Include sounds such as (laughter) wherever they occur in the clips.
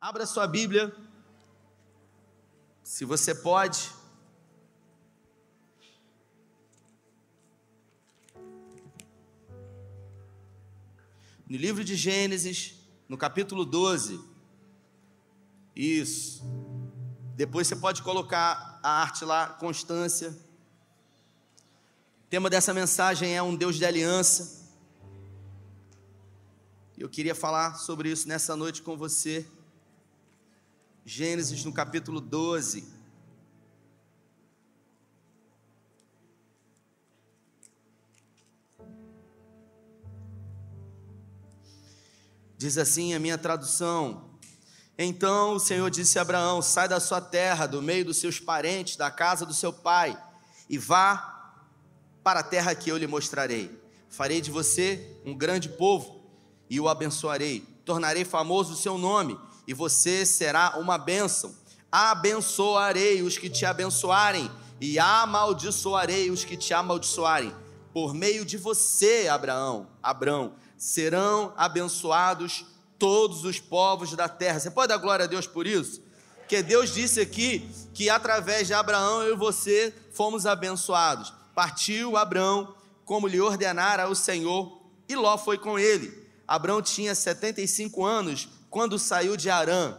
Abra sua Bíblia, se você pode. No livro de Gênesis, no capítulo 12. Isso. Depois você pode colocar a arte lá, constância. O tema dessa mensagem é um Deus de aliança. Eu queria falar sobre isso nessa noite com você. Gênesis no capítulo 12. Diz assim a minha tradução: Então o Senhor disse a Abraão: Sai da sua terra, do meio dos seus parentes, da casa do seu pai, e vá para a terra que eu lhe mostrarei. Farei de você um grande povo e o abençoarei. Tornarei famoso o seu nome e você será uma bênção. Abençoarei os que te abençoarem, e amaldiçoarei os que te amaldiçoarem. Por meio de você, Abraão, Abrão, serão abençoados todos os povos da terra. Você pode dar glória a Deus por isso? Porque Deus disse aqui que através de Abraão eu e você fomos abençoados. Partiu Abraão como lhe ordenara o Senhor, e Ló foi com ele. Abraão tinha 75 anos quando saiu de Arã.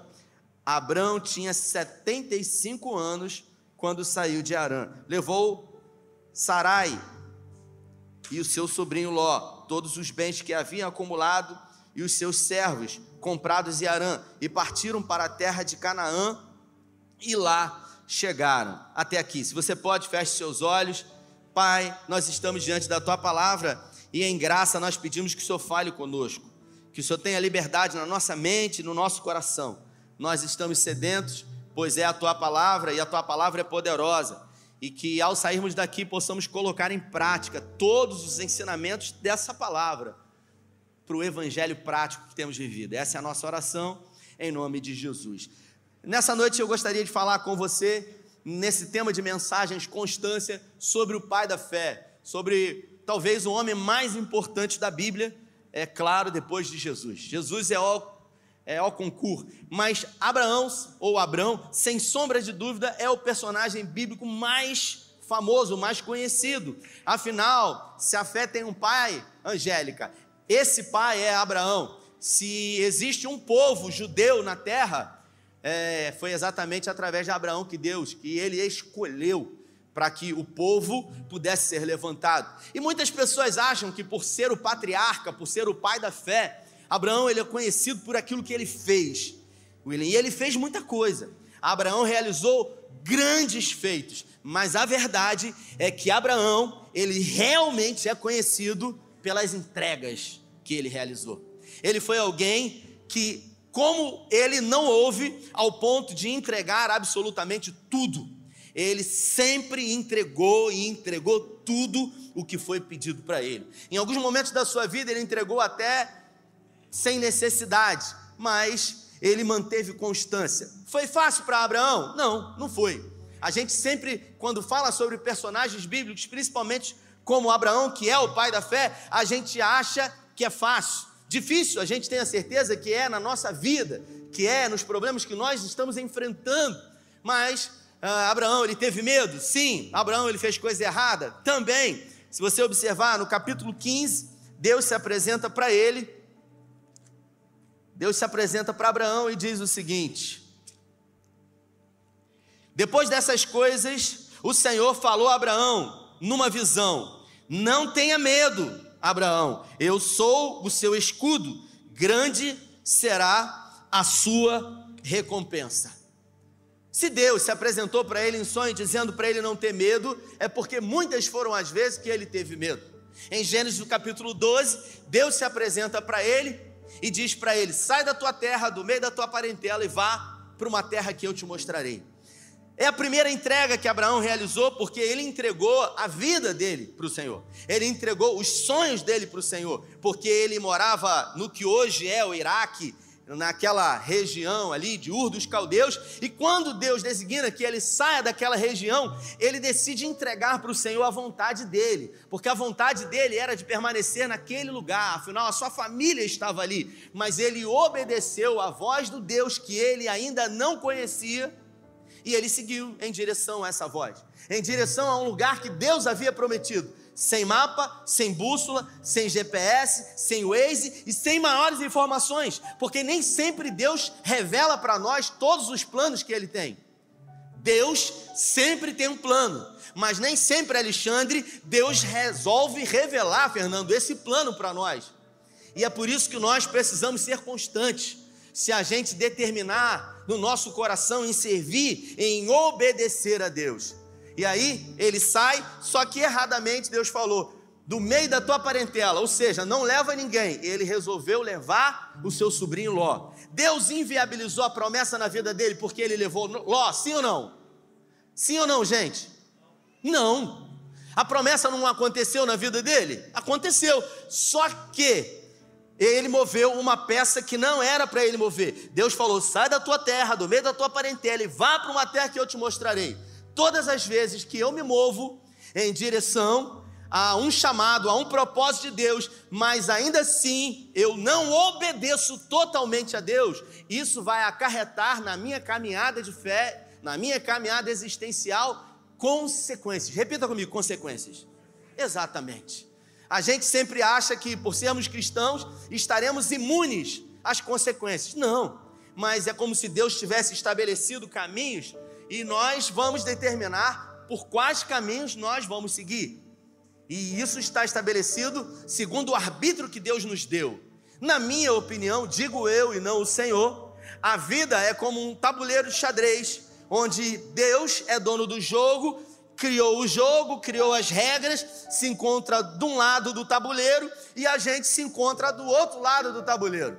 Abrão tinha 75 anos quando saiu de Arã. Levou Sarai e o seu sobrinho Ló, todos os bens que haviam acumulado e os seus servos comprados em Arã, e partiram para a terra de Canaã e lá chegaram. Até aqui. Se você pode, feche seus olhos. Pai, nós estamos diante da tua palavra e em graça nós pedimos que o Senhor fale conosco que o Senhor tenha liberdade na nossa mente, no nosso coração. Nós estamos sedentos, pois é a tua palavra e a tua palavra é poderosa. E que ao sairmos daqui possamos colocar em prática todos os ensinamentos dessa palavra para o evangelho prático que temos vivido. Essa é a nossa oração, em nome de Jesus. Nessa noite eu gostaria de falar com você, nesse tema de mensagens constância, sobre o pai da fé, sobre talvez o homem mais importante da Bíblia é claro, depois de Jesus. Jesus é o, é o concurso, mas Abraão, ou Abrão, sem sombra de dúvida, é o personagem bíblico mais famoso, mais conhecido. Afinal, se a fé tem um pai, Angélica, esse pai é Abraão. Se existe um povo judeu na terra, é, foi exatamente através de Abraão que Deus, que ele escolheu para que o povo pudesse ser levantado. E muitas pessoas acham que por ser o patriarca, por ser o pai da fé, Abraão ele é conhecido por aquilo que ele fez. E ele fez muita coisa. Abraão realizou grandes feitos, mas a verdade é que Abraão, ele realmente é conhecido pelas entregas que ele realizou. Ele foi alguém que, como ele não houve ao ponto de entregar absolutamente tudo, ele sempre entregou e entregou tudo o que foi pedido para ele. Em alguns momentos da sua vida, ele entregou até sem necessidade, mas ele manteve constância. Foi fácil para Abraão? Não, não foi. A gente sempre, quando fala sobre personagens bíblicos, principalmente como Abraão, que é o pai da fé, a gente acha que é fácil. Difícil, a gente tem a certeza que é na nossa vida, que é nos problemas que nós estamos enfrentando, mas ah, Abraão, ele teve medo? Sim. Abraão, ele fez coisa errada? Também. Se você observar no capítulo 15, Deus se apresenta para ele. Deus se apresenta para Abraão e diz o seguinte: Depois dessas coisas, o Senhor falou a Abraão numa visão: Não tenha medo, Abraão, eu sou o seu escudo, grande será a sua recompensa. Se Deus se apresentou para ele em sonho dizendo para ele não ter medo, é porque muitas foram as vezes que ele teve medo. Em Gênesis capítulo 12, Deus se apresenta para ele e diz para ele: Sai da tua terra, do meio da tua parentela e vá para uma terra que eu te mostrarei. É a primeira entrega que Abraão realizou, porque ele entregou a vida dele para o Senhor. Ele entregou os sonhos dele para o Senhor, porque ele morava no que hoje é o Iraque, naquela região ali de Ur dos Caldeus, e quando Deus designa que ele saia daquela região, ele decide entregar para o Senhor a vontade dele, porque a vontade dele era de permanecer naquele lugar, afinal a sua família estava ali, mas ele obedeceu à voz do Deus que ele ainda não conhecia, e ele seguiu em direção a essa voz, em direção a um lugar que Deus havia prometido sem mapa, sem bússola, sem GPS, sem Waze e sem maiores informações, porque nem sempre Deus revela para nós todos os planos que Ele tem. Deus sempre tem um plano, mas nem sempre, Alexandre, Deus resolve revelar, Fernando, esse plano para nós. E é por isso que nós precisamos ser constantes. Se a gente determinar no nosso coração em servir, em obedecer a Deus. E aí ele sai, só que erradamente Deus falou: do meio da tua parentela, ou seja, não leva ninguém. Ele resolveu levar o seu sobrinho Ló. Deus inviabilizou a promessa na vida dele porque ele levou Ló, sim ou não? Sim ou não, gente? Não. A promessa não aconteceu na vida dele? Aconteceu. Só que ele moveu uma peça que não era para ele mover. Deus falou: sai da tua terra, do meio da tua parentela, e vá para uma terra que eu te mostrarei todas as vezes que eu me movo em direção a um chamado, a um propósito de Deus, mas ainda assim eu não obedeço totalmente a Deus, isso vai acarretar na minha caminhada de fé, na minha caminhada existencial, consequências. Repita comigo: consequências. Exatamente. A gente sempre acha que por sermos cristãos estaremos imunes às consequências. Não, mas é como se Deus tivesse estabelecido caminhos e nós vamos determinar por quais caminhos nós vamos seguir. E isso está estabelecido segundo o arbítrio que Deus nos deu. Na minha opinião, digo eu e não o Senhor, a vida é como um tabuleiro de xadrez, onde Deus é dono do jogo, criou o jogo, criou as regras, se encontra de um lado do tabuleiro e a gente se encontra do outro lado do tabuleiro.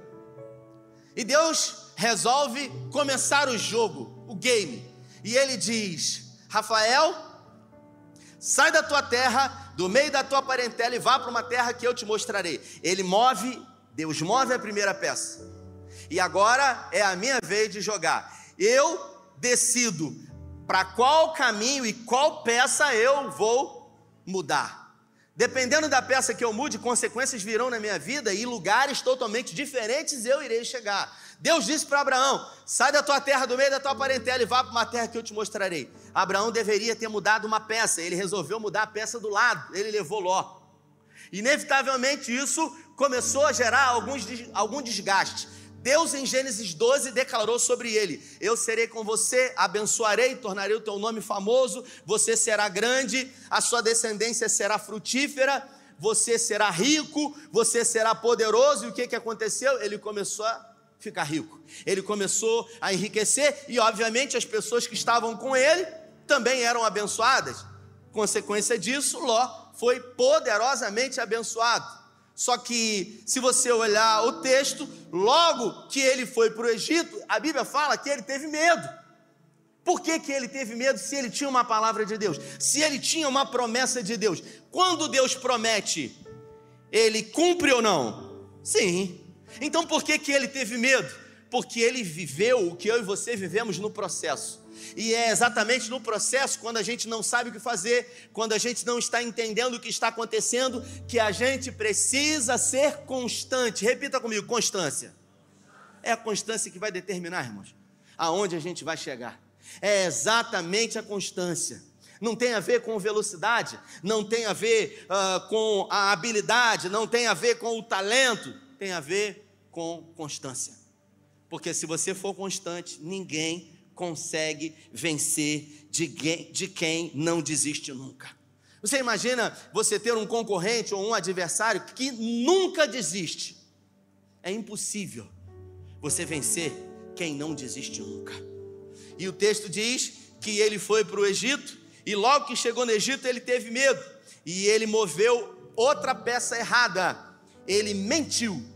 E Deus resolve começar o jogo, o game. E ele diz: Rafael, sai da tua terra, do meio da tua parentela e vá para uma terra que eu te mostrarei. Ele move, Deus move a primeira peça. E agora é a minha vez de jogar. Eu decido para qual caminho e qual peça eu vou mudar. Dependendo da peça que eu mude, consequências virão na minha vida e lugares totalmente diferentes eu irei chegar. Deus disse para Abraão: sai da tua terra, do meio da tua parentela e vá para uma terra que eu te mostrarei. Abraão deveria ter mudado uma peça, ele resolveu mudar a peça do lado, ele levou Ló. Inevitavelmente isso começou a gerar alguns, algum desgaste. Deus em Gênesis 12 declarou sobre ele: Eu serei com você, abençoarei, tornarei o teu nome famoso, você será grande, a sua descendência será frutífera, você será rico, você será poderoso. E o que, que aconteceu? Ele começou a ficar rico. Ele começou a enriquecer e, obviamente, as pessoas que estavam com ele também eram abençoadas. Consequência disso, Ló foi poderosamente abençoado. Só que, se você olhar o texto, logo que ele foi para o Egito, a Bíblia fala que ele teve medo. Por que, que ele teve medo se ele tinha uma palavra de Deus? Se ele tinha uma promessa de Deus? Quando Deus promete, ele cumpre ou não? Sim. Então por que, que ele teve medo? Porque ele viveu o que eu e você vivemos no processo. E é exatamente no processo, quando a gente não sabe o que fazer, quando a gente não está entendendo o que está acontecendo, que a gente precisa ser constante. Repita comigo: constância. É a constância que vai determinar, irmãos, aonde a gente vai chegar. É exatamente a constância. Não tem a ver com velocidade, não tem a ver uh, com a habilidade, não tem a ver com o talento, tem a ver com constância. Porque se você for constante, ninguém consegue vencer de, quem não desiste nunca. Você imagina você ter um concorrente ou um adversário que nunca desiste. É impossível você vencer quem não desiste nunca. E o texto diz que ele foi para o Egito e logo que chegou no Egito ele teve medo e ele moveu outra peça errada. Ele mentiu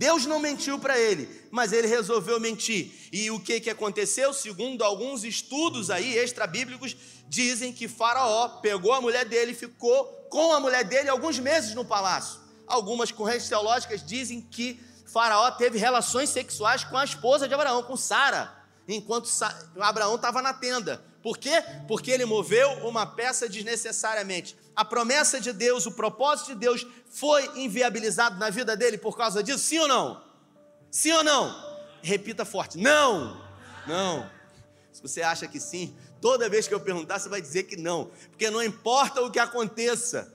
Deus não mentiu para ele, mas ele resolveu mentir. E o que, que aconteceu? Segundo alguns estudos aí extra-bíblicos, dizem que Faraó pegou a mulher dele e ficou com a mulher dele alguns meses no palácio. Algumas correntes teológicas dizem que Faraó teve relações sexuais com a esposa de Abraão, com Sara, enquanto Abraão estava na tenda. Por quê? Porque ele moveu uma peça desnecessariamente. A promessa de Deus, o propósito de Deus foi inviabilizado na vida dele por causa disso? Sim ou não? Sim ou não? Repita forte: não, não. Se você acha que sim, toda vez que eu perguntar, você vai dizer que não, porque não importa o que aconteça,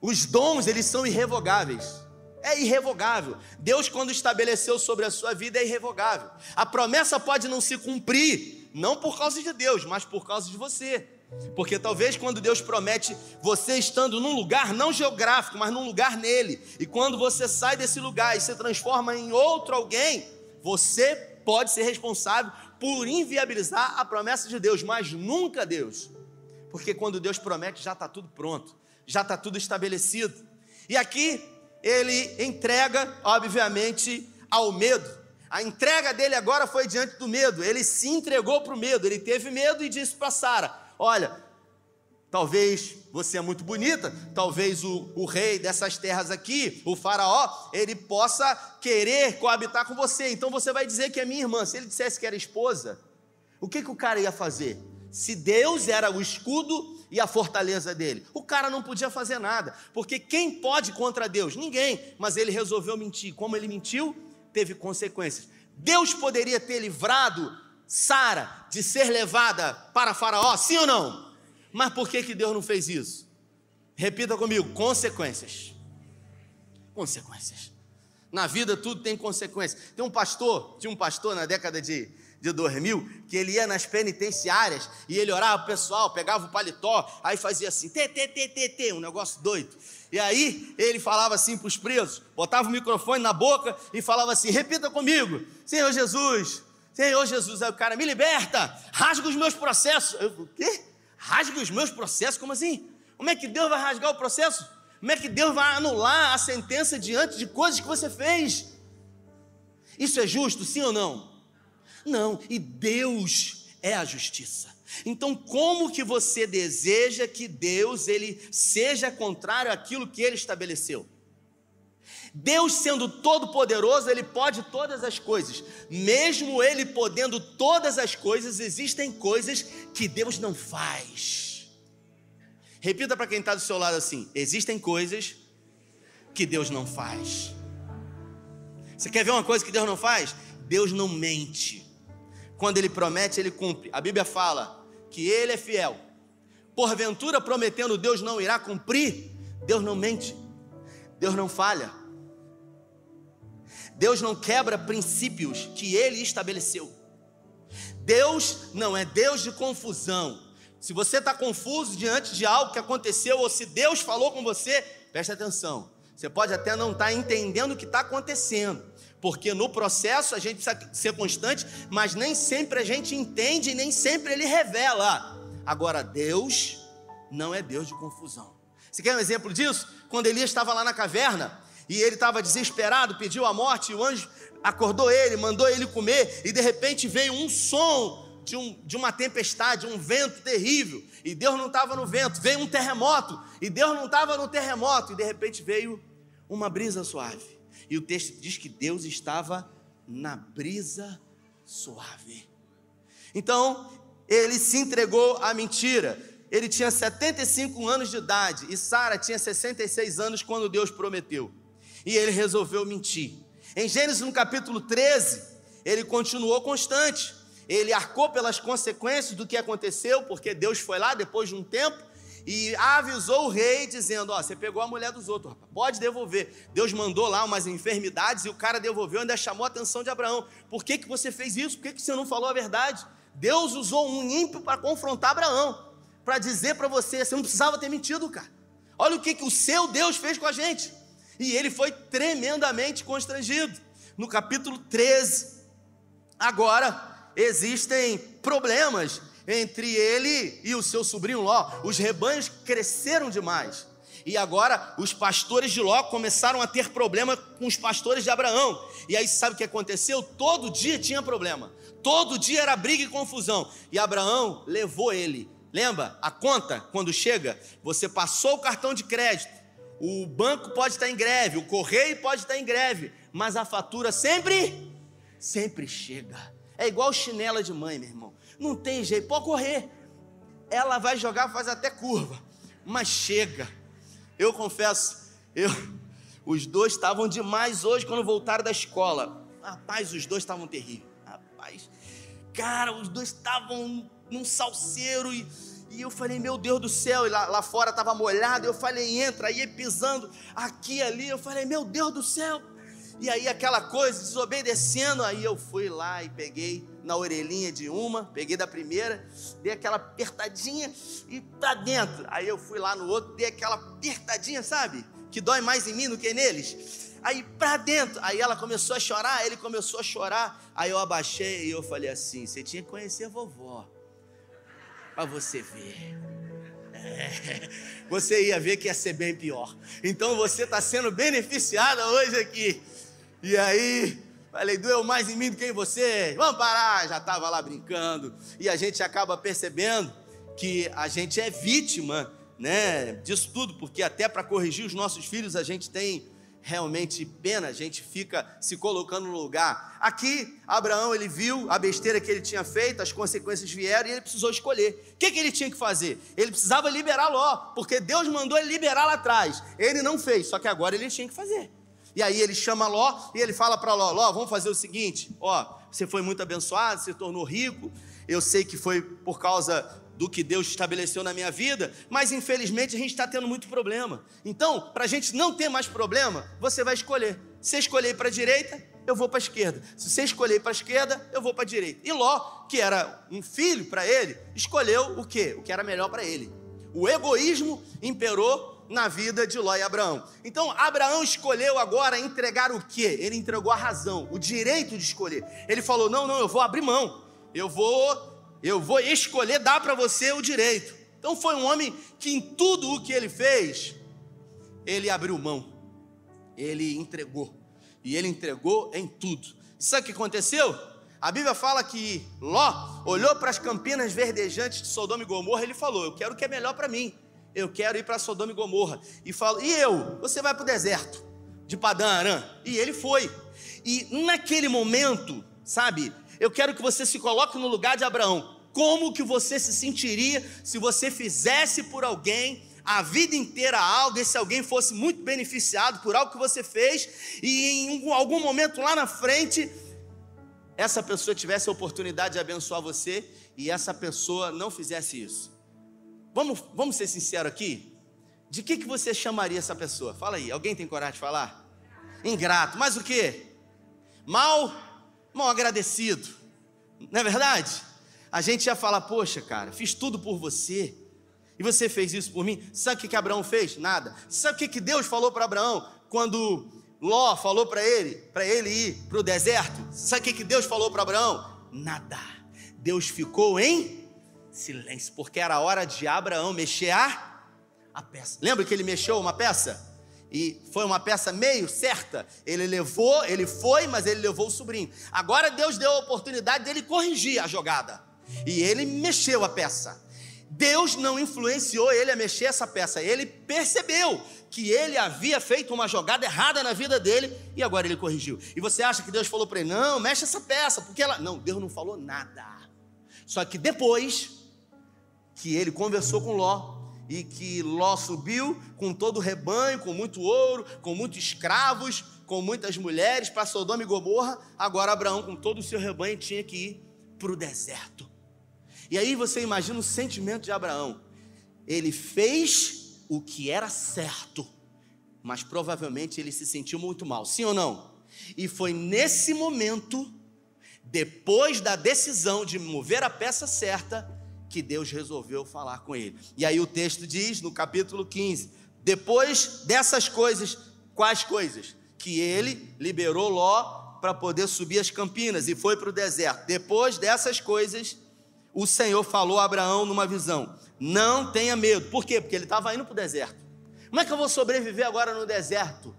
os dons eles são irrevogáveis. É irrevogável. Deus, quando estabeleceu sobre a sua vida, é irrevogável. A promessa pode não se cumprir, não por causa de Deus, mas por causa de você. Porque talvez quando Deus promete você estando num lugar não geográfico, mas num lugar nele, e quando você sai desse lugar e se transforma em outro alguém, você pode ser responsável por inviabilizar a promessa de Deus, mas nunca Deus. Porque quando Deus promete, já está tudo pronto, já está tudo estabelecido. E aqui ele entrega, obviamente, ao medo. A entrega dele agora foi diante do medo. Ele se entregou para o medo. Ele teve medo e disse para Sara: Olha, talvez você é muito bonita, talvez o, o rei dessas terras aqui, o faraó, ele possa querer coabitar com você. Então você vai dizer que é minha irmã. Se ele dissesse que era esposa, o que, que o cara ia fazer? Se Deus era o escudo e a fortaleza dele, o cara não podia fazer nada, porque quem pode contra Deus? Ninguém. Mas ele resolveu mentir. Como ele mentiu, teve consequências. Deus poderia ter livrado Sara de ser levada para Faraó, sim ou não? Mas por que, que Deus não fez isso? Repita comigo: consequências. Consequências. Na vida tudo tem consequências. Tem um pastor, tinha um pastor na década de, de 2000, que ele ia nas penitenciárias e ele orava o pessoal, pegava o paletó, aí fazia assim, tê, tê, tê, tê, tê, um negócio doido. E aí ele falava assim para os presos, botava o microfone na boca e falava assim: repita comigo, Senhor Jesus, Senhor Jesus, aí o cara, me liberta, rasga os meus processos. Eu, o quê? Rasga os meus processos? Como assim? Como é que Deus vai rasgar o processo? Como é que Deus vai anular a sentença diante de coisas que você fez? Isso é justo, sim ou não? Não, e Deus é a justiça. Então, como que você deseja que Deus ele seja contrário àquilo que ele estabeleceu? Deus sendo todo-poderoso, Ele pode todas as coisas. Mesmo Ele podendo todas as coisas, existem coisas que Deus não faz. Repita para quem está do seu lado assim: existem coisas que Deus não faz. Você quer ver uma coisa que Deus não faz? Deus não mente. Quando Ele promete, Ele cumpre. A Bíblia fala que Ele é fiel. Porventura, prometendo Deus não irá cumprir, Deus não mente. Deus não falha. Deus não quebra princípios que ele estabeleceu. Deus não é Deus de confusão. Se você está confuso diante de algo que aconteceu, ou se Deus falou com você, preste atenção. Você pode até não estar tá entendendo o que está acontecendo, porque no processo a gente precisa ser constante, mas nem sempre a gente entende e nem sempre ele revela. Agora, Deus não é Deus de confusão. Você quer um exemplo disso? Quando Elias estava lá na caverna, e ele estava desesperado, pediu a morte, e o anjo acordou ele, mandou ele comer, e de repente veio um som de, um, de uma tempestade, um vento terrível, e Deus não estava no vento, veio um terremoto, e Deus não estava no terremoto, e de repente veio uma brisa suave. E o texto diz que Deus estava na brisa suave. Então, ele se entregou à mentira. Ele tinha 75 anos de idade e Sara tinha 66 anos quando Deus prometeu e ele resolveu mentir. Em Gênesis no capítulo 13, ele continuou constante. Ele arcou pelas consequências do que aconteceu, porque Deus foi lá depois de um tempo e avisou o rei, dizendo: Ó, você pegou a mulher dos outros, rapaz, pode devolver. Deus mandou lá umas enfermidades e o cara devolveu, ainda chamou a atenção de Abraão. Por que, que você fez isso? Por que, que você não falou a verdade? Deus usou um ímpio para confrontar Abraão, para dizer para você: você não precisava ter mentido, cara. Olha o que, que o seu Deus fez com a gente. E ele foi tremendamente constrangido. No capítulo 13, agora existem problemas entre ele e o seu sobrinho Ló. Os rebanhos cresceram demais. E agora os pastores de Ló começaram a ter problema com os pastores de Abraão. E aí sabe o que aconteceu? Todo dia tinha problema. Todo dia era briga e confusão. E Abraão levou ele. Lembra? A conta, quando chega, você passou o cartão de crédito o banco pode estar em greve, o correio pode estar em greve, mas a fatura sempre, sempre chega. É igual chinela de mãe, meu irmão. Não tem jeito, pode correr. Ela vai jogar, faz até curva, mas chega. Eu confesso, eu, os dois estavam demais hoje quando voltaram da escola. Rapaz, os dois estavam terríveis. Rapaz, cara, os dois estavam num salseiro e e eu falei, meu Deus do céu, e lá, lá fora estava molhado. Eu falei, entra, aí pisando aqui ali. Eu falei, meu Deus do céu. E aí aquela coisa, desobedecendo. Aí eu fui lá e peguei na orelhinha de uma, peguei da primeira, dei aquela apertadinha e pra dentro. Aí eu fui lá no outro, dei aquela apertadinha, sabe? Que dói mais em mim do que neles. Aí pra dentro. Aí ela começou a chorar, ele começou a chorar. Aí eu abaixei e eu falei assim: você tinha que conhecer a vovó para você ver. É, você ia ver que ia ser bem pior. Então você está sendo beneficiada hoje aqui. E aí, falei, doeu mais em mim do que em você. Vamos parar. Já estava lá brincando. E a gente acaba percebendo que a gente é vítima né, disso tudo, porque até para corrigir os nossos filhos a gente tem realmente pena, a gente fica se colocando no lugar. Aqui, Abraão, ele viu a besteira que ele tinha feito, as consequências vieram e ele precisou escolher. O que, que ele tinha que fazer? Ele precisava liberar Ló, porque Deus mandou ele liberar lá atrás. Ele não fez, só que agora ele tinha que fazer. E aí ele chama Ló e ele fala para Ló: Ló, vamos fazer o seguinte: ó, você foi muito abençoado, se tornou rico. Eu sei que foi por causa do que Deus estabeleceu na minha vida, mas infelizmente a gente está tendo muito problema. Então, para a gente não ter mais problema, você vai escolher. Se escolher para a direita, eu vou para a esquerda. Se você escolher para a esquerda, eu vou para a direita. E Ló, que era um filho para ele, escolheu o quê? O que era melhor para ele. O egoísmo imperou na vida de Ló e Abraão. Então, Abraão escolheu agora entregar o quê? Ele entregou a razão, o direito de escolher. Ele falou: "Não, não, eu vou abrir mão. Eu vou eu vou escolher dar para você o direito. Então foi um homem que em tudo o que ele fez, ele abriu mão, ele entregou, e ele entregou em tudo. Sabe o que aconteceu? A Bíblia fala que Ló olhou para as campinas verdejantes de Sodoma e Gomorra e ele falou: Eu quero o que é melhor para mim, eu quero ir para Sodoma e Gomorra. E falou: E eu? Você vai para o deserto de Padã Arã. E ele foi. E naquele momento, sabe, eu quero que você se coloque no lugar de Abraão. Como que você se sentiria se você fizesse por alguém a vida inteira algo, e se alguém fosse muito beneficiado por algo que você fez, e em algum momento lá na frente, essa pessoa tivesse a oportunidade de abençoar você e essa pessoa não fizesse isso? Vamos, vamos ser sinceros aqui? De que, que você chamaria essa pessoa? Fala aí, alguém tem coragem de falar? Ingrato, mas o que? Mal mal agradecido, não é verdade? A gente ia falar, poxa, cara, fiz tudo por você, e você fez isso por mim. Sabe o que, que Abraão fez? Nada. Sabe o que, que Deus falou para Abraão quando Ló falou para ele, para ele ir para o deserto? Sabe o que, que Deus falou para Abraão? Nada. Deus ficou em silêncio, porque era hora de Abraão mexer a, a peça. Lembra que ele mexeu uma peça? E foi uma peça meio certa. Ele levou, ele foi, mas ele levou o sobrinho. Agora Deus deu a oportunidade dele corrigir a jogada. E ele mexeu a peça. Deus não influenciou ele a mexer essa peça. Ele percebeu que ele havia feito uma jogada errada na vida dele e agora ele corrigiu. E você acha que Deus falou para ele: "Não, mexe essa peça", porque ela Não, Deus não falou nada. Só que depois que ele conversou com Ló, e que Ló subiu com todo o rebanho, com muito ouro, com muitos escravos, com muitas mulheres para Sodoma e Gomorra. Agora Abraão, com todo o seu rebanho, tinha que ir para o deserto. E aí você imagina o sentimento de Abraão. Ele fez o que era certo, mas provavelmente ele se sentiu muito mal, sim ou não? E foi nesse momento, depois da decisão de mover a peça certa, que Deus resolveu falar com ele. E aí o texto diz no capítulo 15: depois dessas coisas, quais coisas? Que ele liberou Ló para poder subir as campinas e foi para o deserto. Depois dessas coisas, o Senhor falou a Abraão numa visão: Não tenha medo. Por quê? Porque ele estava indo para o deserto. Como é que eu vou sobreviver agora no deserto?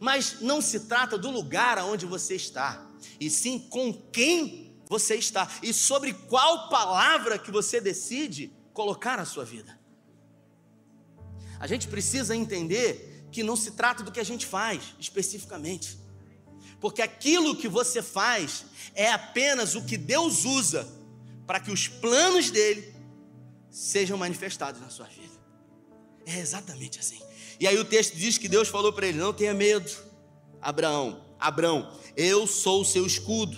Mas não se trata do lugar aonde você está, e sim com quem você está e sobre qual palavra que você decide colocar na sua vida. A gente precisa entender que não se trata do que a gente faz especificamente, Porque aquilo que você faz é apenas o que Deus usa para que os planos dele sejam manifestados na sua vida. É exatamente assim. E aí o texto diz que Deus falou para ele: Não tenha medo, Abraão, Abraão, eu sou o seu escudo,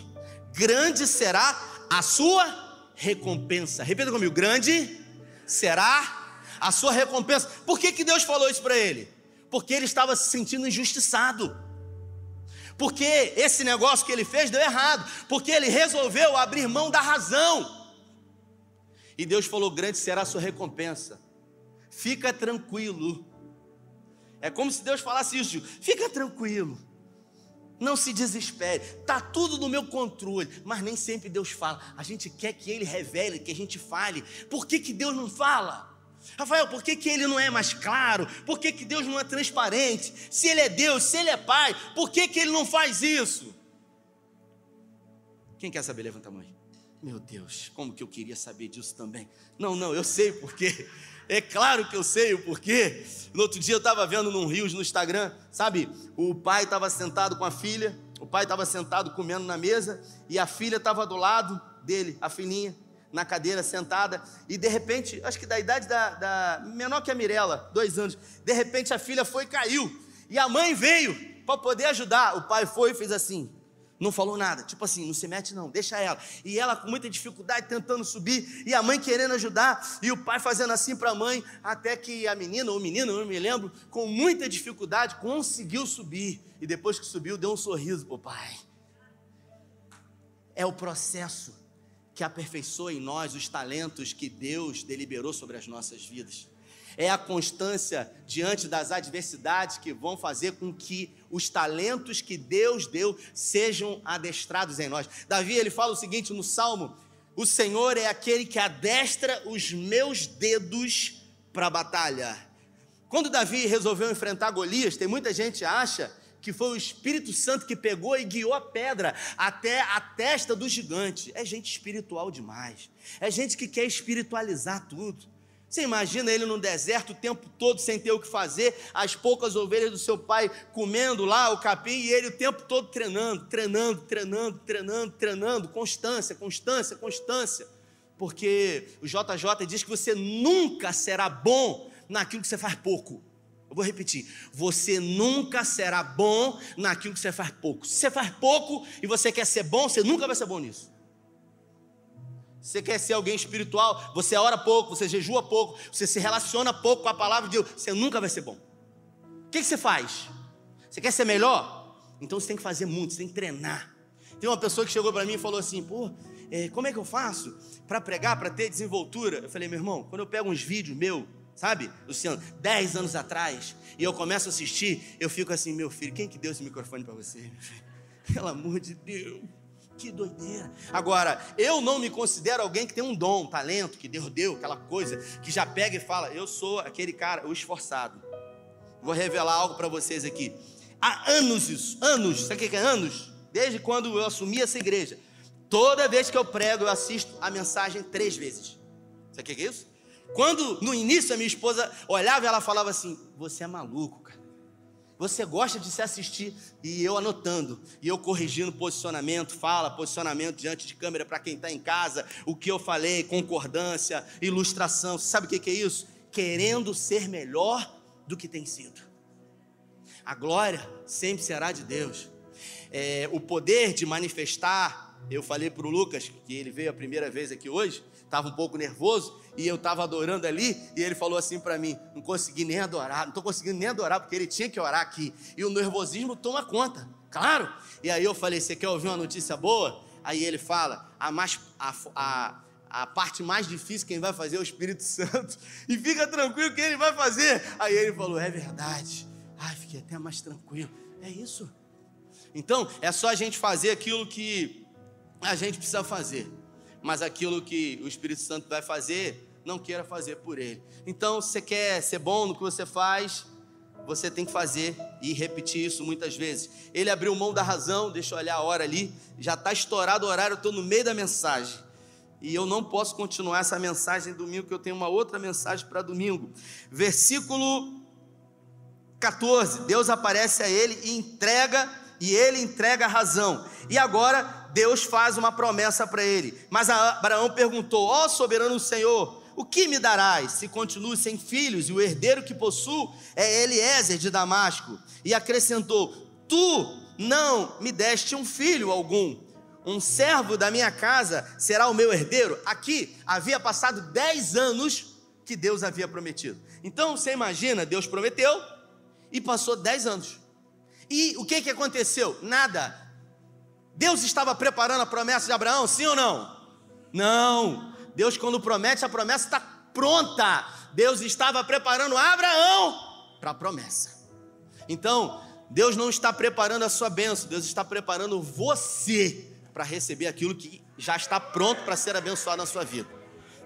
grande será a sua recompensa. Repita comigo: grande será a sua recompensa. Por que, que Deus falou isso para ele? Porque ele estava se sentindo injustiçado. Porque esse negócio que ele fez deu errado. Porque ele resolveu abrir mão da razão. E Deus falou: grande será a sua recompensa. Fica tranquilo. É como se Deus falasse isso: fica tranquilo. Não se desespere, está tudo no meu controle, mas nem sempre Deus fala. A gente quer que Ele revele, que a gente fale. Por que, que Deus não fala? Rafael, por que, que Ele não é mais claro? Por que, que Deus não é transparente? Se Ele é Deus, se Ele é Pai, por que, que Ele não faz isso? Quem quer saber? Levanta a mão. Meu Deus, como que eu queria saber disso também. Não, não, eu sei por quê. É claro que eu sei o porquê. No outro dia eu estava vendo num Rios no Instagram, sabe? O pai estava sentado com a filha, o pai estava sentado comendo na mesa e a filha estava do lado dele, a filhinha, na cadeira sentada. E de repente, acho que da idade da, da menor que a Mirella, dois anos, de repente a filha foi e caiu. E a mãe veio para poder ajudar. O pai foi e fez assim: não falou nada, tipo assim, não se mete não, deixa ela. E ela com muita dificuldade tentando subir, e a mãe querendo ajudar, e o pai fazendo assim para a mãe, até que a menina ou menino, não me lembro, com muita dificuldade conseguiu subir. E depois que subiu, deu um sorriso para o pai. É o processo que aperfeiçoa em nós os talentos que Deus deliberou sobre as nossas vidas é a constância diante das adversidades que vão fazer com que os talentos que Deus deu sejam adestrados em nós. Davi ele fala o seguinte no Salmo: O Senhor é aquele que adestra os meus dedos para a batalha. Quando Davi resolveu enfrentar Golias, tem muita gente que acha que foi o Espírito Santo que pegou e guiou a pedra até a testa do gigante. É gente espiritual demais. É gente que quer espiritualizar tudo. Você imagina ele no deserto o tempo todo sem ter o que fazer, as poucas ovelhas do seu pai comendo lá o capim e ele o tempo todo treinando, treinando, treinando, treinando, treinando, constância, constância, constância. Porque o JJ diz que você nunca será bom naquilo que você faz pouco. Eu vou repetir: você nunca será bom naquilo que você faz pouco. Se você faz pouco e você quer ser bom, você nunca vai ser bom nisso. Você quer ser alguém espiritual, você ora pouco, você jejua pouco, você se relaciona pouco com a palavra de Deus, você nunca vai ser bom. O que, você faz? Você quer ser melhor? Então você tem que fazer muito, você tem que treinar. Tem uma pessoa que chegou para mim e falou assim: pô, é, como é que eu faço para pregar, para ter desenvoltura? Eu falei, meu irmão, quando eu pego uns vídeos meu, sabe, Luciano, 10 anos atrás, e eu começo a assistir, eu fico assim, meu filho, quem que deu esse microfone para você? (laughs) Pelo amor de Deus. Que doideira. Agora, eu não me considero alguém que tem um dom, um talento, que Deus deu, aquela coisa, que já pega e fala, eu sou aquele cara, o esforçado. Vou revelar algo para vocês aqui. Há anos isso, anos, sabe o que é anos? Desde quando eu assumi essa igreja. Toda vez que eu prego, eu assisto a mensagem três vezes. Sabe o que é isso? Quando no início a minha esposa olhava e ela falava assim: Você é maluco. Você gosta de se assistir e eu anotando, e eu corrigindo posicionamento, fala, posicionamento diante de câmera para quem está em casa, o que eu falei, concordância, ilustração. Sabe o que é isso? Querendo ser melhor do que tem sido. A glória sempre será de Deus. É, o poder de manifestar, eu falei para o Lucas, que ele veio a primeira vez aqui hoje, estava um pouco nervoso e eu estava adorando ali e ele falou assim para mim: não consegui nem adorar, não estou conseguindo nem adorar porque ele tinha que orar aqui e o nervosismo toma conta, claro. E aí eu falei: você quer ouvir uma notícia boa? Aí ele fala: a, mais, a, a, a parte mais difícil quem vai fazer é o Espírito (laughs) Santo e fica tranquilo que ele vai fazer. Aí ele falou: é verdade. Ai, fiquei até mais tranquilo. É isso. Então, é só a gente fazer aquilo que a gente precisa fazer mas aquilo que o Espírito Santo vai fazer, não queira fazer por ele. Então, se você quer ser bom no que você faz, você tem que fazer e repetir isso muitas vezes. Ele abriu mão da razão, deixa eu olhar a hora ali, já está estourado o horário, eu estou no meio da mensagem. E eu não posso continuar essa mensagem domingo, que eu tenho uma outra mensagem para domingo. Versículo 14: Deus aparece a ele e entrega e ele entrega a razão. E agora Deus faz uma promessa para ele. Mas Abraão perguntou: Ó oh, soberano Senhor, o que me darás se continuo sem filhos e o herdeiro que possuo é Eliezer de Damasco? E acrescentou: Tu não me deste um filho algum. Um servo da minha casa será o meu herdeiro. Aqui havia passado dez anos que Deus havia prometido. Então você imagina, Deus prometeu e passou dez anos. E o que, que aconteceu? Nada. Deus estava preparando a promessa de Abraão, sim ou não? Não. Deus, quando promete, a promessa está pronta. Deus estava preparando Abraão para a promessa. Então, Deus não está preparando a sua bênção, Deus está preparando você para receber aquilo que já está pronto para ser abençoado na sua vida.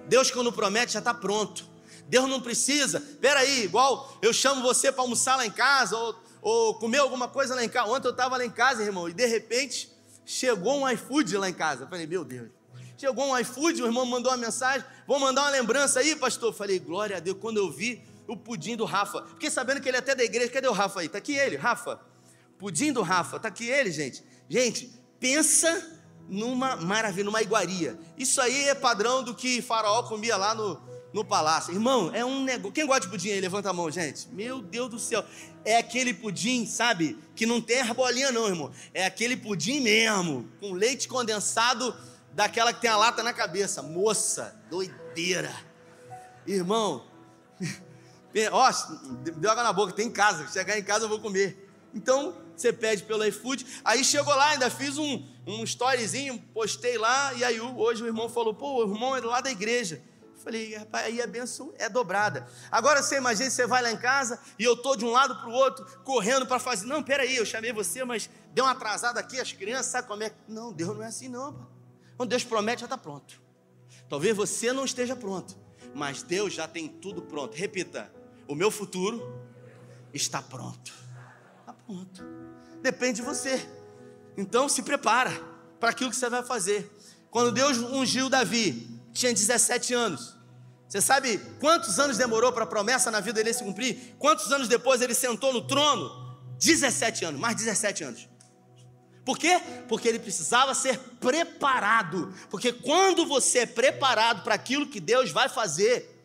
Deus, quando promete, já está pronto. Deus não precisa, peraí, igual eu chamo você para almoçar lá em casa, ou, ou comer alguma coisa lá em casa. Ontem eu estava lá em casa, irmão, e de repente chegou um iFood lá em casa. Eu falei, meu Deus. Chegou um iFood, o irmão mandou uma mensagem, vou mandar uma lembrança aí, pastor. Eu falei, glória a Deus, quando eu vi o pudim do Rafa. Fiquei sabendo que ele é até da igreja. Cadê o Rafa aí? Está aqui ele, Rafa. Pudim do Rafa. Está aqui ele, gente. Gente, pensa numa maravilha, numa iguaria. Isso aí é padrão do que Faraó comia lá no, no palácio. Irmão, é um negócio. Quem gosta de pudim aí? Levanta a mão, gente. Meu Deus do céu. É aquele pudim, sabe? Que não tem a bolinha, não, irmão. É aquele pudim mesmo, com leite condensado daquela que tem a lata na cabeça. Moça, doideira. Irmão, (laughs) ó, deu água na boca, tem em casa. Chegar em casa eu vou comer. Então, você pede pelo iFood. Aí chegou lá, ainda fiz um, um storyzinho, postei lá, e aí hoje o irmão falou: pô, o irmão é lá da igreja. Falei, rapaz, aí a benção é dobrada. Agora você imagina, você vai lá em casa e eu tô de um lado para o outro, correndo para fazer. Não, peraí, eu chamei você, mas deu uma atrasada aqui, as crianças, sabe como é? Não, Deus não é assim, não. Pô. Quando Deus promete, já está pronto. Talvez você não esteja pronto, mas Deus já tem tudo pronto. Repita: o meu futuro está pronto. Está pronto. Depende de você. Então se prepara para aquilo que você vai fazer. Quando Deus ungiu Davi, tinha 17 anos. Você sabe quantos anos demorou para a promessa na vida dele se cumprir? Quantos anos depois ele sentou no trono? 17 anos, mais 17 anos. Por quê? Porque ele precisava ser preparado. Porque quando você é preparado para aquilo que Deus vai fazer,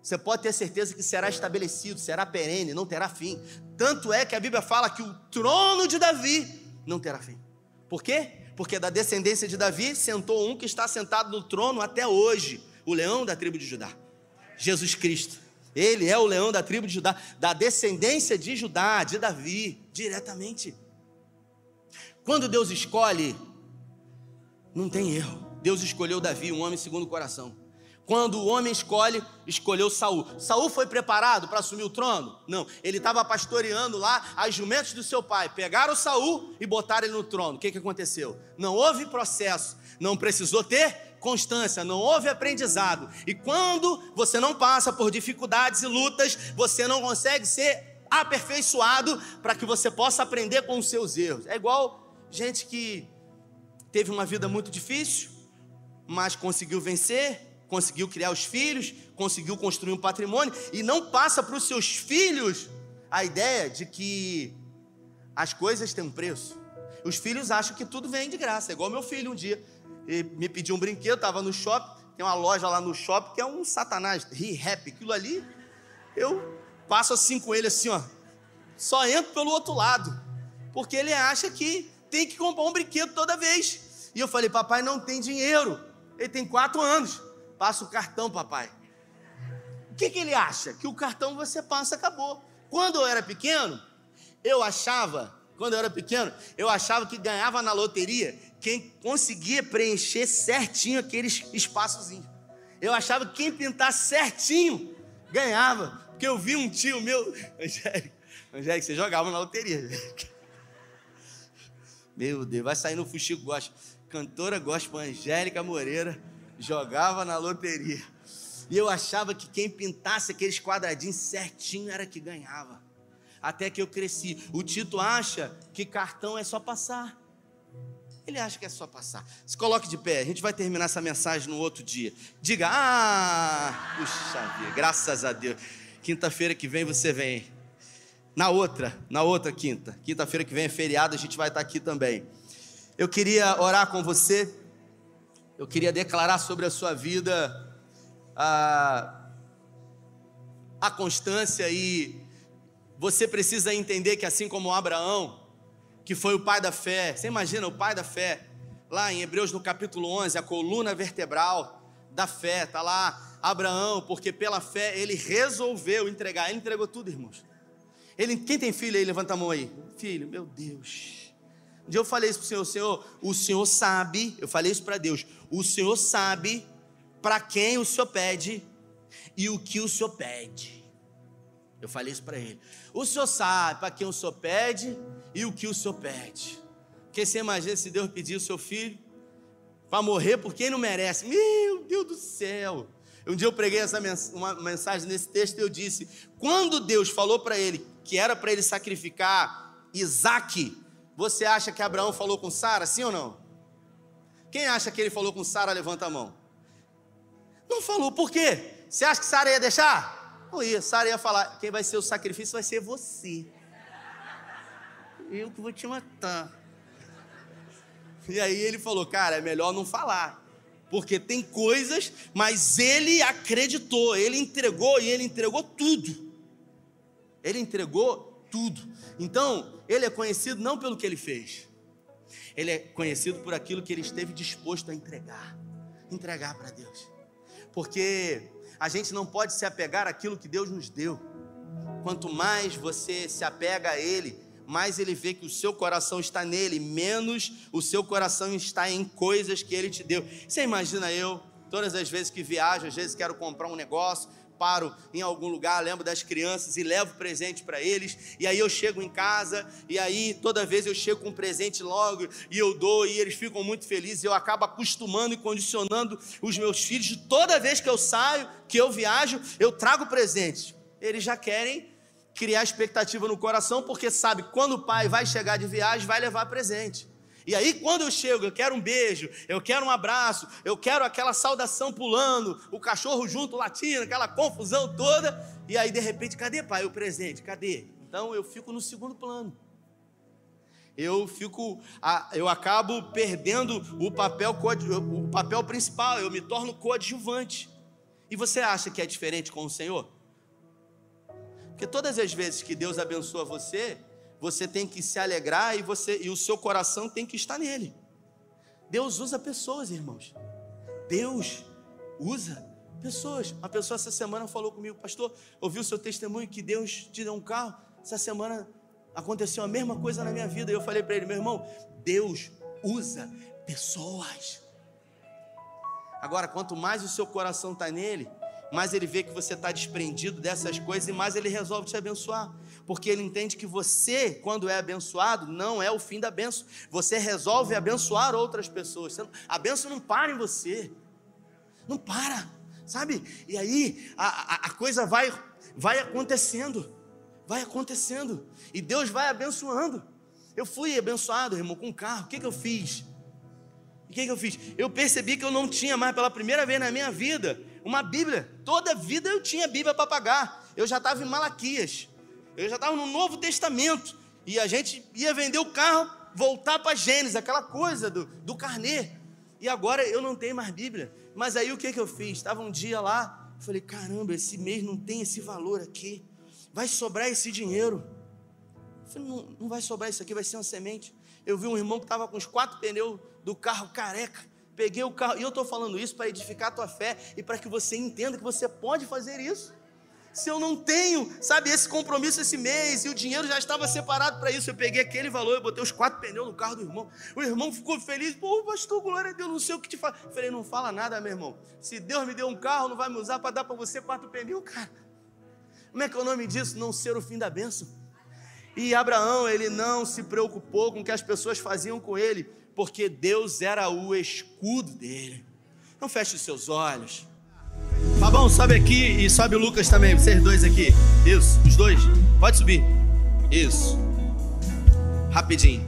você pode ter certeza que será estabelecido, será perene, não terá fim. Tanto é que a Bíblia fala que o trono de Davi não terá fim. Por quê? Porque da descendência de Davi sentou um que está sentado no trono até hoje, o leão da tribo de Judá, Jesus Cristo. Ele é o leão da tribo de Judá, da descendência de Judá, de Davi, diretamente. Quando Deus escolhe, não tem erro. Deus escolheu Davi, um homem segundo o coração. Quando o homem escolhe, escolheu Saul. Saul foi preparado para assumir o trono? Não. Ele estava pastoreando lá as jumentos do seu pai. Pegaram Saul e botaram ele no trono. O que, que aconteceu? Não houve processo. Não precisou ter constância, não houve aprendizado. E quando você não passa por dificuldades e lutas, você não consegue ser aperfeiçoado para que você possa aprender com os seus erros. É igual gente que teve uma vida muito difícil, mas conseguiu vencer, conseguiu criar os filhos, conseguiu construir um patrimônio e não passa para os seus filhos a ideia de que as coisas têm um preço. Os filhos acham que tudo vem de graça, é igual meu filho um dia me pediu um brinquedo, estava no shopping, tem uma loja lá no shopping que é um satanás, re-rap, aquilo ali, eu passo assim com ele assim, ó, só entro pelo outro lado, porque ele acha que tem que comprar um brinquedo toda vez. E eu falei, papai não tem dinheiro, ele tem quatro anos. Passa o cartão, papai. O que, que ele acha? Que o cartão você passa, acabou. Quando eu era pequeno, eu achava, quando eu era pequeno, eu achava que ganhava na loteria quem conseguia preencher certinho aqueles espaçozinhos. Eu achava que quem pintasse certinho ganhava. Porque eu vi um tio meu, (laughs) Angélico, Angélico, você jogava na loteria. Meu Deus, vai sair no Fuxico Gospel. Cantora gospel Angélica Moreira jogava na loteria. E eu achava que quem pintasse aqueles quadradinhos certinho era que ganhava. Até que eu cresci. O Tito acha que cartão é só passar. Ele acha que é só passar. Se coloque de pé, a gente vai terminar essa mensagem no outro dia. Diga, ah, puxa vida, graças a Deus. Quinta-feira que vem você vem. na outra, na outra quinta. Quinta-feira que vem é feriado, a gente vai estar aqui também. Eu queria orar com você, eu queria declarar sobre a sua vida a, a constância e você precisa entender que assim como Abraão, que foi o pai da fé, você imagina o pai da fé, lá em Hebreus no capítulo 11, a coluna vertebral da fé, está lá Abraão, porque pela fé ele resolveu entregar, ele entregou tudo, irmãos. Ele, quem tem filho aí, levanta a mão aí. Filho, meu Deus. Um dia eu falei isso para o Senhor, Senhor, o Senhor sabe, eu falei isso para Deus, o Senhor sabe para quem o Senhor pede e o que o Senhor pede. Eu falei isso para ele. O Senhor sabe para quem o Senhor pede e o que o Senhor pede. Porque você imagina se Deus pedir o seu filho para morrer por quem não merece. Meu Deus do céu. Um dia eu preguei essa uma mensagem nesse texto e eu disse: quando Deus falou para ele que era para ele sacrificar Isaac, você acha que Abraão falou com Sara, sim ou não? Quem acha que ele falou com Sara, levanta a mão. Não falou, por quê? Você acha que Sara ia deixar? Não ia, Sara ia falar: quem vai ser o sacrifício vai ser você. Eu que vou te matar. E aí ele falou: cara, é melhor não falar porque tem coisas, mas ele acreditou, ele entregou e ele entregou tudo. Ele entregou tudo. Então, ele é conhecido não pelo que ele fez, ele é conhecido por aquilo que ele esteve disposto a entregar entregar para Deus. Porque a gente não pode se apegar àquilo que Deus nos deu. Quanto mais você se apega a Ele, mais ele vê que o seu coração está nele, menos o seu coração está em coisas que ele te deu. Você imagina eu, todas as vezes que viajo, às vezes quero comprar um negócio, paro em algum lugar, lembro das crianças e levo presente para eles, e aí eu chego em casa, e aí toda vez eu chego com um presente logo, e eu dou, e eles ficam muito felizes, eu acabo acostumando e condicionando os meus filhos, toda vez que eu saio, que eu viajo, eu trago presentes. Eles já querem criar expectativa no coração, porque sabe quando o pai vai chegar de viagem, vai levar presente. E aí, quando eu chego, eu quero um beijo, eu quero um abraço, eu quero aquela saudação pulando, o cachorro junto latindo, aquela confusão toda. E aí, de repente, cadê, pai, o presente? Cadê? Então eu fico no segundo plano. Eu fico, eu acabo perdendo o papel, o papel principal, eu me torno coadjuvante. E você acha que é diferente com o Senhor? Porque todas as vezes que Deus abençoa você, você tem que se alegrar e você e o seu coração tem que estar nele. Deus usa pessoas, irmãos. Deus usa pessoas. Uma pessoa essa semana falou comigo, pastor, ouviu o seu testemunho que Deus te deu um carro. Essa semana aconteceu a mesma coisa na minha vida. E eu falei para ele, meu irmão, Deus usa pessoas. Agora, quanto mais o seu coração está nele, mais ele vê que você está desprendido dessas coisas e mais ele resolve te abençoar. Porque ele entende que você, quando é abençoado, não é o fim da benção. Você resolve abençoar outras pessoas. A benção não para em você. Não para, sabe? E aí a, a, a coisa vai, vai acontecendo. Vai acontecendo. E Deus vai abençoando. Eu fui abençoado, irmão, com um carro. O que, que eu fiz? O que, que eu fiz? Eu percebi que eu não tinha mais, pela primeira vez na minha vida, uma Bíblia. Toda vida eu tinha Bíblia para pagar. Eu já estava em Malaquias. Eu já estava no Novo Testamento. E a gente ia vender o carro, voltar para Gênesis, aquela coisa do, do carnê. E agora eu não tenho mais Bíblia. Mas aí o que, que eu fiz? Estava um dia lá, falei: caramba, esse mês não tem esse valor aqui. Vai sobrar esse dinheiro. Falei: não, não vai sobrar isso aqui, vai ser uma semente. Eu vi um irmão que estava com os quatro pneus do carro careca. Peguei o carro, e eu estou falando isso para edificar a tua fé e para que você entenda que você pode fazer isso. Se eu não tenho, sabe, esse compromisso esse mês e o dinheiro já estava separado para isso, eu peguei aquele valor, eu botei os quatro pneus no carro do irmão. O irmão ficou feliz, pô, pastor, glória a Deus, não sei o que te fala. Falei, não fala nada, meu irmão. Se Deus me deu um carro, não vai me usar para dar para você quatro pneus, cara. Como é que é o nome disso? Não ser o fim da bênção. E Abraão, ele não se preocupou com o que as pessoas faziam com ele porque Deus era o escudo dele. Não feche os seus olhos. Fabão, sobe aqui e sobe o Lucas também, vocês dois aqui. Isso, os dois. Pode subir. Isso. Rapidinho.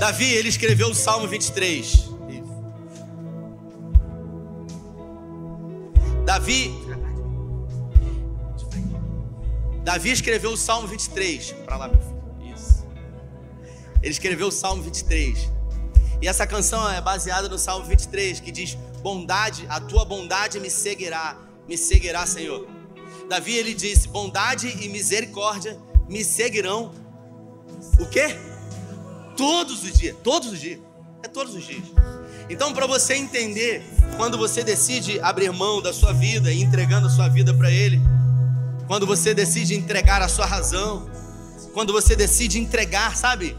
Davi, ele escreveu o Salmo 23. Isso. Davi. Davi escreveu o Salmo 23. Para lá, meu filho. Isso. Ele escreveu o Salmo 23. E essa canção é baseada no Salmo 23, que diz: Bondade, a tua bondade me seguirá, me seguirá, Senhor. Davi ele disse: Bondade e misericórdia me seguirão. O quê? Todos os dias, todos os dias. É todos os dias. Então, para você entender, quando você decide abrir mão da sua vida e entregando a sua vida para Ele, quando você decide entregar a sua razão, quando você decide entregar, sabe,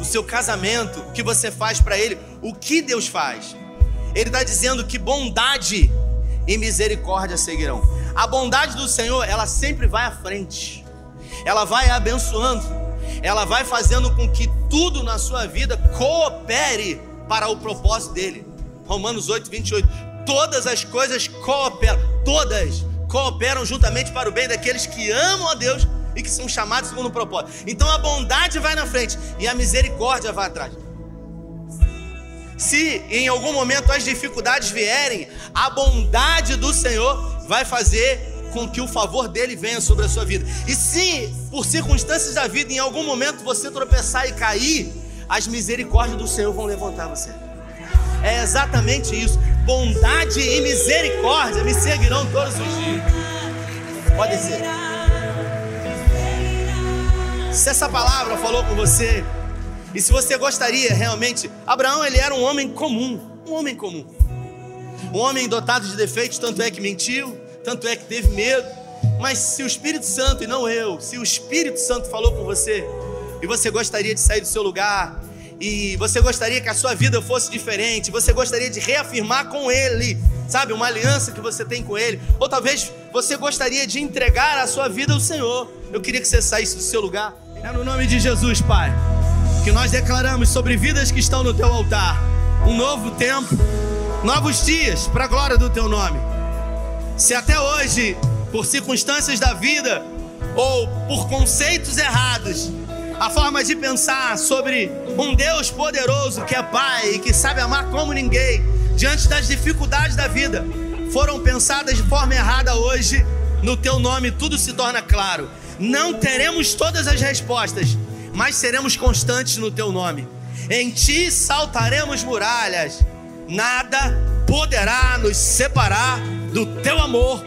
o seu casamento, o que você faz para Ele, o que Deus faz. Ele está dizendo que bondade e misericórdia seguirão. A bondade do Senhor, ela sempre vai à frente, ela vai abençoando, ela vai fazendo com que tudo na sua vida coopere para o propósito dele. Romanos 8, 28. Todas as coisas cooperam, todas cooperam juntamente para o bem daqueles que amam a Deus e que são chamados segundo o propósito. Então a bondade vai na frente e a misericórdia vai atrás. Se em algum momento as dificuldades vierem, a bondade do Senhor vai fazer com que o favor dele venha sobre a sua vida. E se por circunstâncias da vida em algum momento você tropeçar e cair, as misericórdias do Senhor vão levantar você. É exatamente isso. Bondade e misericórdia me seguirão todos os dias. Pode ser. Se essa palavra falou com você, e se você gostaria realmente, Abraão ele era um homem comum, um homem comum. Um homem dotado de defeitos, tanto é que mentiu, tanto é que teve medo. Mas se o Espírito Santo e não eu, se o Espírito Santo falou com você, e você gostaria de sair do seu lugar, e você gostaria que a sua vida fosse diferente, você gostaria de reafirmar com Ele, sabe, uma aliança que você tem com Ele, ou talvez você gostaria de entregar a sua vida ao Senhor. Eu queria que você saísse do seu lugar. É no nome de Jesus, Pai, que nós declaramos sobre vidas que estão no Teu altar um novo tempo, novos dias para a glória do Teu nome. Se até hoje, por circunstâncias da vida ou por conceitos errados, a forma de pensar sobre um Deus poderoso que é Pai e que sabe amar como ninguém, diante das dificuldades da vida, foram pensadas de forma errada hoje, no teu nome tudo se torna claro. Não teremos todas as respostas, mas seremos constantes no teu nome. Em ti saltaremos muralhas, nada poderá nos separar do teu amor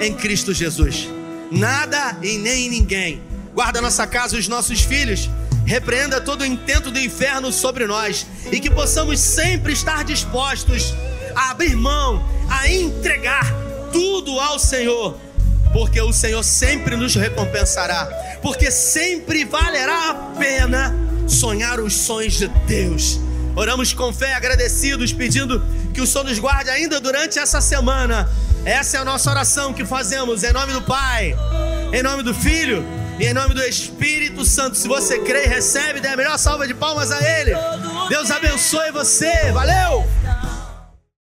em Cristo Jesus. Nada e nem ninguém guarda nossa casa e os nossos filhos, repreenda todo o intento do inferno sobre nós e que possamos sempre estar dispostos a abrir mão, a entregar tudo ao Senhor, porque o Senhor sempre nos recompensará, porque sempre valerá a pena sonhar os sonhos de Deus. Oramos com fé, agradecidos, pedindo que o Senhor nos guarde ainda durante essa semana. Essa é a nossa oração que fazemos em nome do Pai, em nome do Filho e em nome do Espírito Santo, se você crê e recebe, dê a melhor salva de palmas a Ele. Deus abençoe você. Valeu!